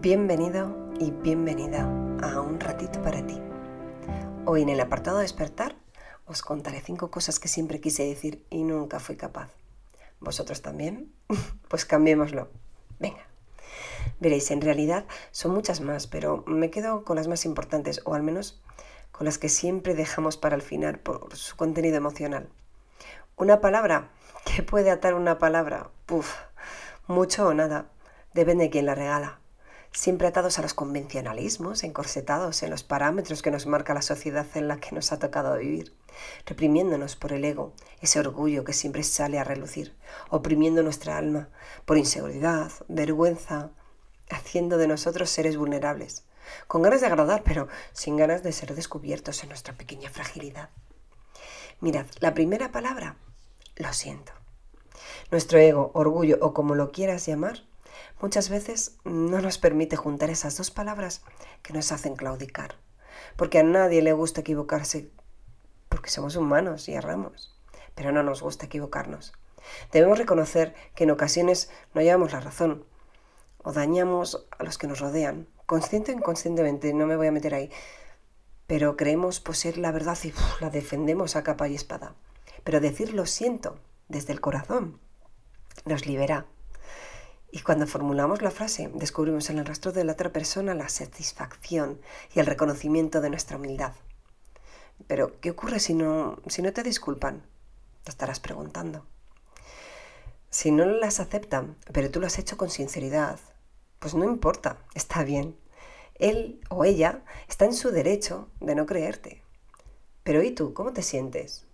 Bienvenido y bienvenida a Un ratito para ti. Hoy en el apartado despertar os contaré cinco cosas que siempre quise decir y nunca fui capaz. ¿Vosotros también? Pues cambiémoslo. Venga. Veréis, en realidad son muchas más, pero me quedo con las más importantes, o al menos con las que siempre dejamos para el final por su contenido emocional. Una palabra. ¿Qué puede atar una palabra? Puf, mucho o nada. Depende de quién la regala siempre atados a los convencionalismos, encorsetados en los parámetros que nos marca la sociedad en la que nos ha tocado vivir, reprimiéndonos por el ego, ese orgullo que siempre sale a relucir, oprimiendo nuestra alma por inseguridad, vergüenza, haciendo de nosotros seres vulnerables, con ganas de agradar, pero sin ganas de ser descubiertos en nuestra pequeña fragilidad. Mirad, la primera palabra, lo siento. Nuestro ego, orgullo o como lo quieras llamar, muchas veces no nos permite juntar esas dos palabras que nos hacen claudicar. Porque a nadie le gusta equivocarse, porque somos humanos y erramos, pero no nos gusta equivocarnos. Debemos reconocer que en ocasiones no llevamos la razón o dañamos a los que nos rodean, consciente o inconscientemente, no me voy a meter ahí, pero creemos poseer la verdad y la defendemos a capa y espada. Pero decir lo siento desde el corazón nos libera y cuando formulamos la frase, descubrimos en el rastro de la otra persona la satisfacción y el reconocimiento de nuestra humildad. Pero, ¿qué ocurre si no, si no te disculpan? Te estarás preguntando. Si no las aceptan, pero tú lo has hecho con sinceridad, pues no importa, está bien. Él o ella está en su derecho de no creerte. Pero ¿y tú? ¿Cómo te sientes?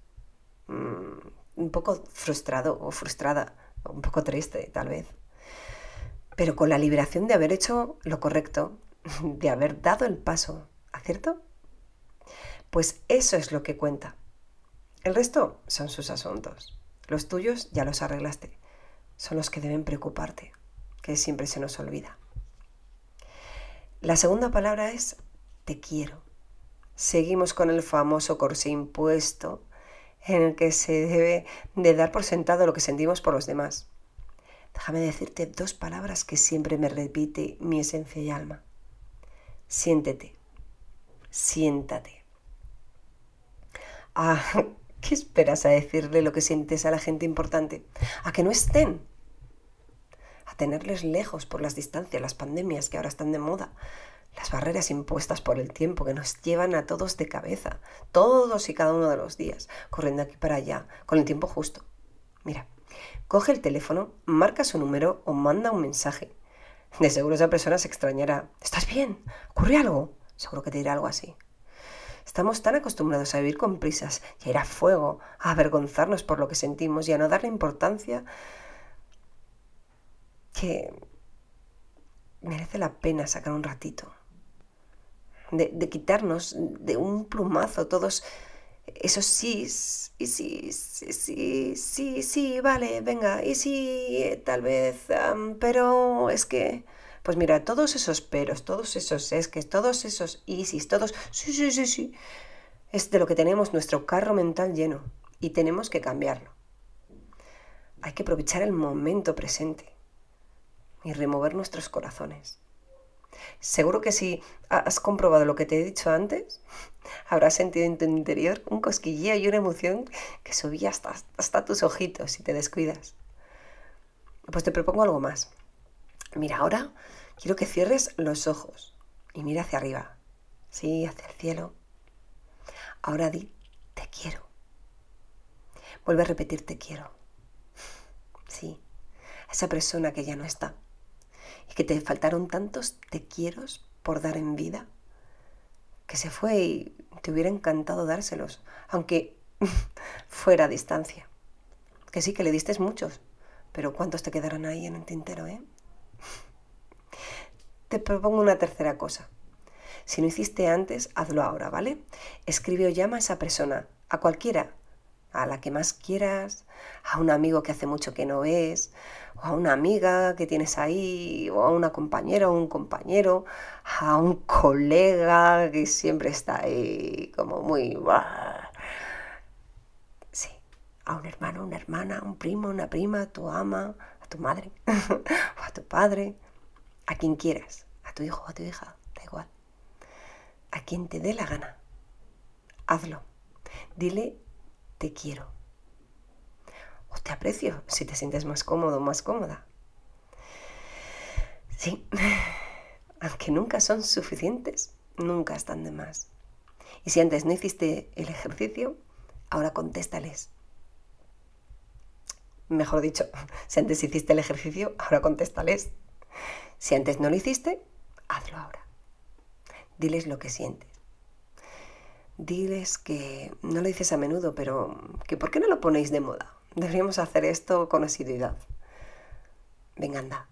Mm, un poco frustrado o frustrada, un poco triste, tal vez pero con la liberación de haber hecho lo correcto, de haber dado el paso, ¿acierto? Pues eso es lo que cuenta. El resto son sus asuntos. Los tuyos ya los arreglaste. Son los que deben preocuparte, que siempre se nos olvida. La segunda palabra es te quiero. Seguimos con el famoso corsé impuesto en el que se debe de dar por sentado lo que sentimos por los demás. Déjame decirte dos palabras que siempre me repite mi esencia y alma. Siéntete. Siéntate. Ah, ¿qué esperas a decirle lo que sientes a la gente importante? A que no estén. A tenerles lejos por las distancias, las pandemias que ahora están de moda, las barreras impuestas por el tiempo que nos llevan a todos de cabeza, todos y cada uno de los días, corriendo aquí para allá, con el tiempo justo. Mira, Coge el teléfono, marca su número o manda un mensaje. De seguro esa persona se extrañará. ¿Estás bien? ¿Ocurre algo? Seguro que te dirá algo así. Estamos tan acostumbrados a vivir con prisas y a ir a fuego, a avergonzarnos por lo que sentimos y a no darle importancia que merece la pena sacar un ratito. De, de quitarnos de un plumazo todos esos sí, y sí, sí, sí, sí, sí, vale, venga, y sí, tal vez, pero es que, pues mira, todos esos peros, todos esos es que, todos esos isis, todos, sí, sí, sí, sí, es de lo que tenemos nuestro carro mental lleno y tenemos que cambiarlo. Hay que aprovechar el momento presente y remover nuestros corazones. Seguro que si has comprobado lo que te he dicho antes, habrás sentido en tu interior un cosquilleo y una emoción que subía hasta, hasta tus ojitos si te descuidas. Pues te propongo algo más. Mira, ahora quiero que cierres los ojos y mira hacia arriba. Sí, hacia el cielo. Ahora di, te quiero. Vuelve a repetir, te quiero. Sí, a esa persona que ya no está que te faltaron tantos te quiero por dar en vida, que se fue y te hubiera encantado dárselos, aunque fuera a distancia. Que sí, que le diste muchos, pero ¿cuántos te quedarán ahí en el tintero, eh? Te propongo una tercera cosa. Si no hiciste antes, hazlo ahora, ¿vale? Escribe o llama a esa persona, a cualquiera, a la que más quieras, a un amigo que hace mucho que no ves, o a una amiga que tienes ahí, o a una compañera o un compañero, a un colega que siempre está ahí como muy... Sí, a un hermano, una hermana, un primo, una prima, a tu ama, a tu madre, o a tu padre, a quien quieras, a tu hijo o a tu hija, da igual. A quien te dé la gana. Hazlo. Dile te quiero. O te aprecio si te sientes más cómodo o más cómoda. Sí, aunque nunca son suficientes, nunca están de más. Y si antes no hiciste el ejercicio, ahora contéstales. Mejor dicho, si antes hiciste el ejercicio, ahora contéstales. Si antes no lo hiciste, hazlo ahora. Diles lo que sientes. Diles que no lo dices a menudo, pero que ¿por qué no lo ponéis de moda? Deberíamos hacer esto con asiduidad. Venga, anda.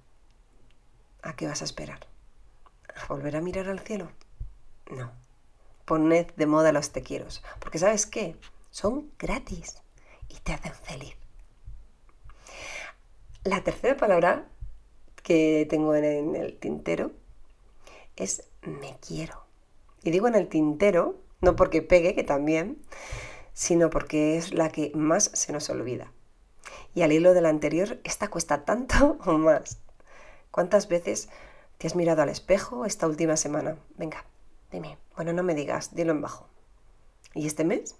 ¿A qué vas a esperar? ¿A volver a mirar al cielo? No. Poned de moda los te quiero, porque ¿sabes qué? Son gratis y te hacen feliz. La tercera palabra que tengo en el tintero es me quiero. Y digo en el tintero, no porque pegue, que también, sino porque es la que más se nos olvida. Y al hilo de la anterior, esta cuesta tanto o más. ¿Cuántas veces te has mirado al espejo esta última semana? Venga, dime. Bueno, no me digas, dilo en bajo. ¿Y este mes?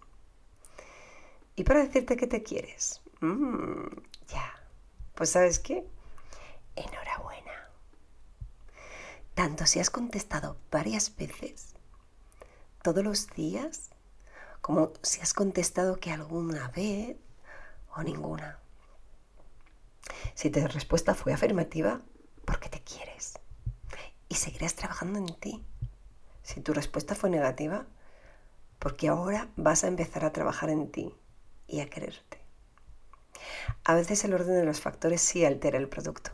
¿Y para decirte que te quieres? Mm, ya. Pues sabes qué? Enhorabuena. Tanto si has contestado varias veces, todos los días, como si has contestado que alguna vez o ninguna. Si tu respuesta fue afirmativa, porque te quieres. Y seguirás trabajando en ti. Si tu respuesta fue negativa, porque ahora vas a empezar a trabajar en ti y a quererte. A veces el orden de los factores sí altera el producto,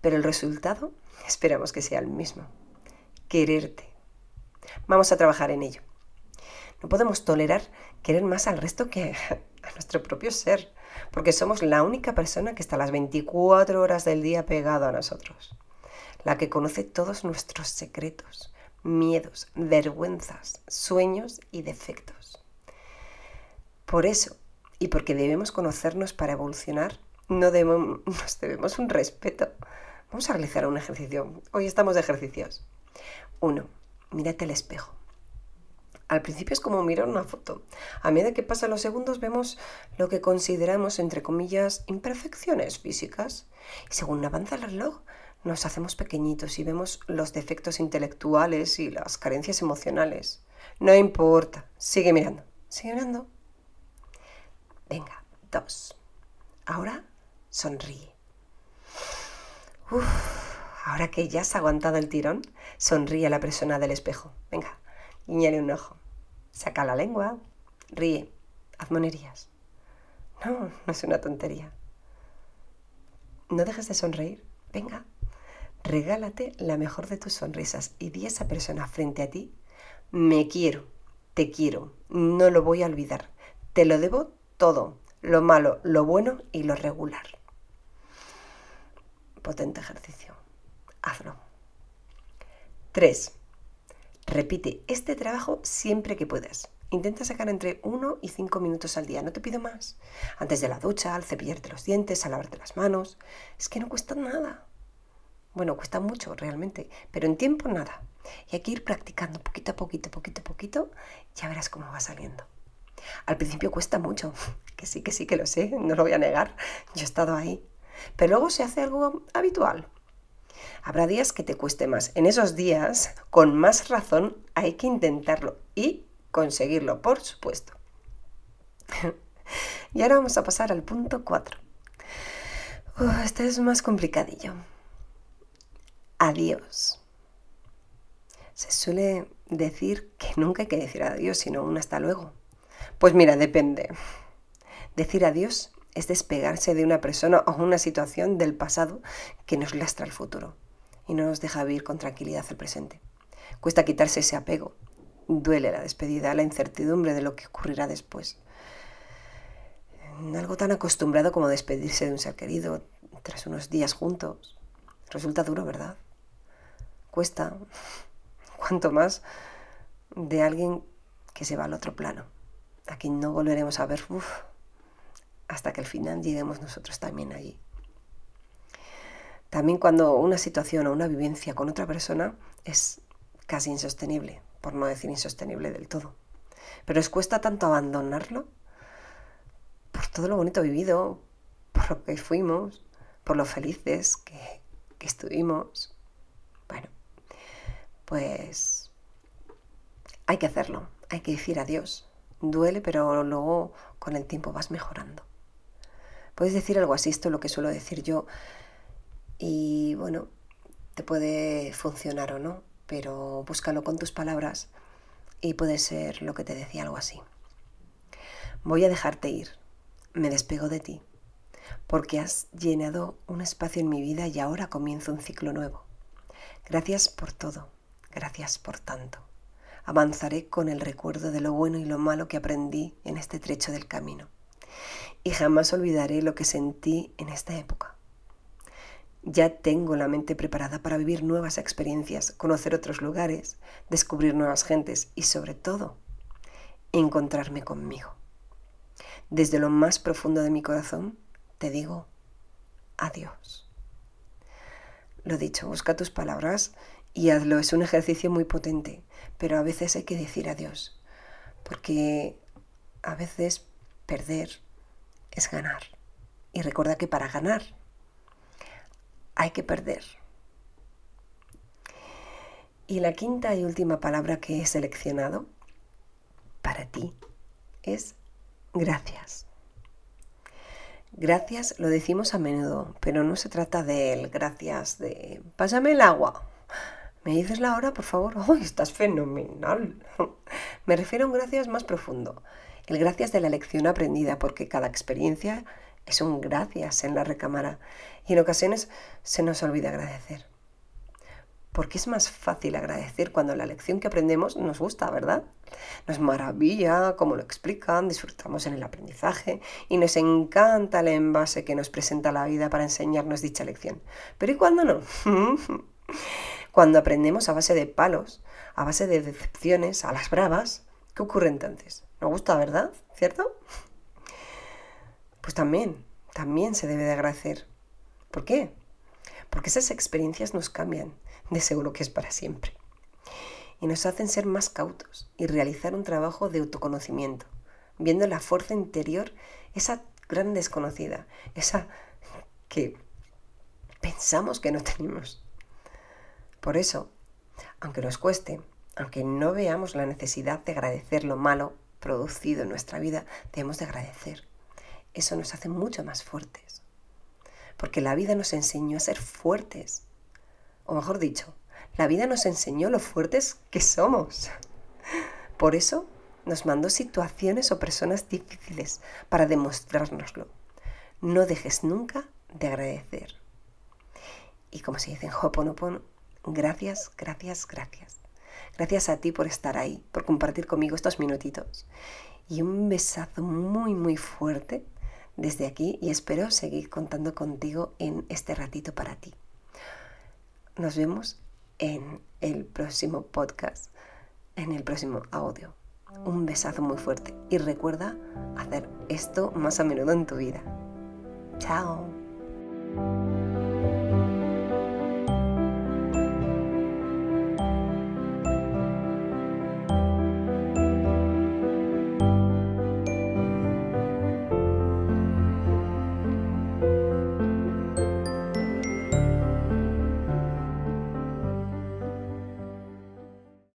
pero el resultado esperamos que sea el mismo. Quererte. Vamos a trabajar en ello. No podemos tolerar querer más al resto que a nuestro propio ser, porque somos la única persona que está las 24 horas del día pegado a nosotros, la que conoce todos nuestros secretos, miedos, vergüenzas, sueños y defectos. Por eso, y porque debemos conocernos para evolucionar, no debemos, nos debemos un respeto. Vamos a realizar un ejercicio. Hoy estamos de ejercicios. Uno, mírate al espejo. Al principio es como mirar una foto. A medida que pasan los segundos vemos lo que consideramos, entre comillas, imperfecciones físicas. Y según avanza el reloj, nos hacemos pequeñitos y vemos los defectos intelectuales y las carencias emocionales. No importa, sigue mirando, sigue mirando. Venga, dos. Ahora sonríe. Uf, ahora que ya has aguantado el tirón, sonríe a la persona del espejo. Venga, guiñale un ojo. Saca la lengua, ríe, haz monerías. No, no es una tontería. No dejes de sonreír. Venga, regálate la mejor de tus sonrisas y di a esa persona frente a ti, me quiero, te quiero, no lo voy a olvidar. Te lo debo todo, lo malo, lo bueno y lo regular. Potente ejercicio. Hazlo. 3. Repite este trabajo siempre que puedas. Intenta sacar entre 1 y 5 minutos al día, no te pido más. Antes de la ducha, al cepillarte los dientes, al lavarte las manos. Es que no cuesta nada. Bueno, cuesta mucho realmente, pero en tiempo nada. Y hay que ir practicando poquito a poquito, poquito a poquito, ya verás cómo va saliendo. Al principio cuesta mucho, que sí, que sí, que lo sé, no lo voy a negar, yo he estado ahí. Pero luego se hace algo habitual, Habrá días que te cueste más. En esos días, con más razón, hay que intentarlo y conseguirlo, por supuesto. y ahora vamos a pasar al punto 4. este es más complicadillo. Adiós. Se suele decir que nunca hay que decir adiós, sino un hasta luego. Pues mira, depende. Decir adiós es despegarse de una persona o una situación del pasado que nos lastra el futuro y no nos deja vivir con tranquilidad el presente. Cuesta quitarse ese apego. Duele la despedida, la incertidumbre de lo que ocurrirá después. Algo tan acostumbrado como despedirse de un ser querido tras unos días juntos. Resulta duro, ¿verdad? Cuesta, cuanto más de alguien que se va al otro plano, a quien no volveremos a ver hasta que al final lleguemos nosotros también allí. También cuando una situación o una vivencia con otra persona es casi insostenible, por no decir insostenible del todo. Pero os cuesta tanto abandonarlo por todo lo bonito vivido, por lo que fuimos, por lo felices que, que estuvimos. Bueno, pues hay que hacerlo, hay que decir adiós. Duele, pero luego con el tiempo vas mejorando. Puedes decir algo así, esto es lo que suelo decir yo. Y bueno, te puede funcionar o no, pero búscalo con tus palabras y puede ser lo que te decía algo así. Voy a dejarte ir, me despego de ti, porque has llenado un espacio en mi vida y ahora comienzo un ciclo nuevo. Gracias por todo, gracias por tanto. Avanzaré con el recuerdo de lo bueno y lo malo que aprendí en este trecho del camino. Y jamás olvidaré lo que sentí en esta época. Ya tengo la mente preparada para vivir nuevas experiencias, conocer otros lugares, descubrir nuevas gentes y sobre todo, encontrarme conmigo. Desde lo más profundo de mi corazón te digo adiós. Lo dicho, busca tus palabras y hazlo. Es un ejercicio muy potente, pero a veces hay que decir adiós, porque a veces perder es ganar. Y recuerda que para ganar hay que perder. Y la quinta y última palabra que he seleccionado para ti es gracias. Gracias lo decimos a menudo, pero no se trata del gracias de pásame el agua ¿Me dices la hora, por favor? ¡Ay, estás fenomenal! Me refiero a un gracias más profundo. El gracias de la lección aprendida, porque cada experiencia es un gracias en la recámara y en ocasiones se nos olvida agradecer. Porque es más fácil agradecer cuando la lección que aprendemos nos gusta, ¿verdad? Nos maravilla cómo lo explican, disfrutamos en el aprendizaje y nos encanta el envase que nos presenta la vida para enseñarnos dicha lección. Pero ¿y cuándo no? Cuando aprendemos a base de palos, a base de decepciones, a las bravas, ¿qué ocurre entonces? ¿Nos gusta, verdad? ¿Cierto? Pues también, también se debe de agradecer. ¿Por qué? Porque esas experiencias nos cambian, de seguro que es para siempre. Y nos hacen ser más cautos y realizar un trabajo de autoconocimiento, viendo la fuerza interior, esa gran desconocida, esa que pensamos que no tenemos. Por eso, aunque nos cueste, aunque no veamos la necesidad de agradecer lo malo producido en nuestra vida, debemos de agradecer. Eso nos hace mucho más fuertes. Porque la vida nos enseñó a ser fuertes. O mejor dicho, la vida nos enseñó lo fuertes que somos. Por eso nos mandó situaciones o personas difíciles para demostrárnoslo. No dejes nunca de agradecer. Y como se dice en Hoponopono, Gracias, gracias, gracias. Gracias a ti por estar ahí, por compartir conmigo estos minutitos. Y un besazo muy, muy fuerte desde aquí y espero seguir contando contigo en este ratito para ti. Nos vemos en el próximo podcast, en el próximo audio. Un besazo muy fuerte y recuerda hacer esto más a menudo en tu vida. Chao.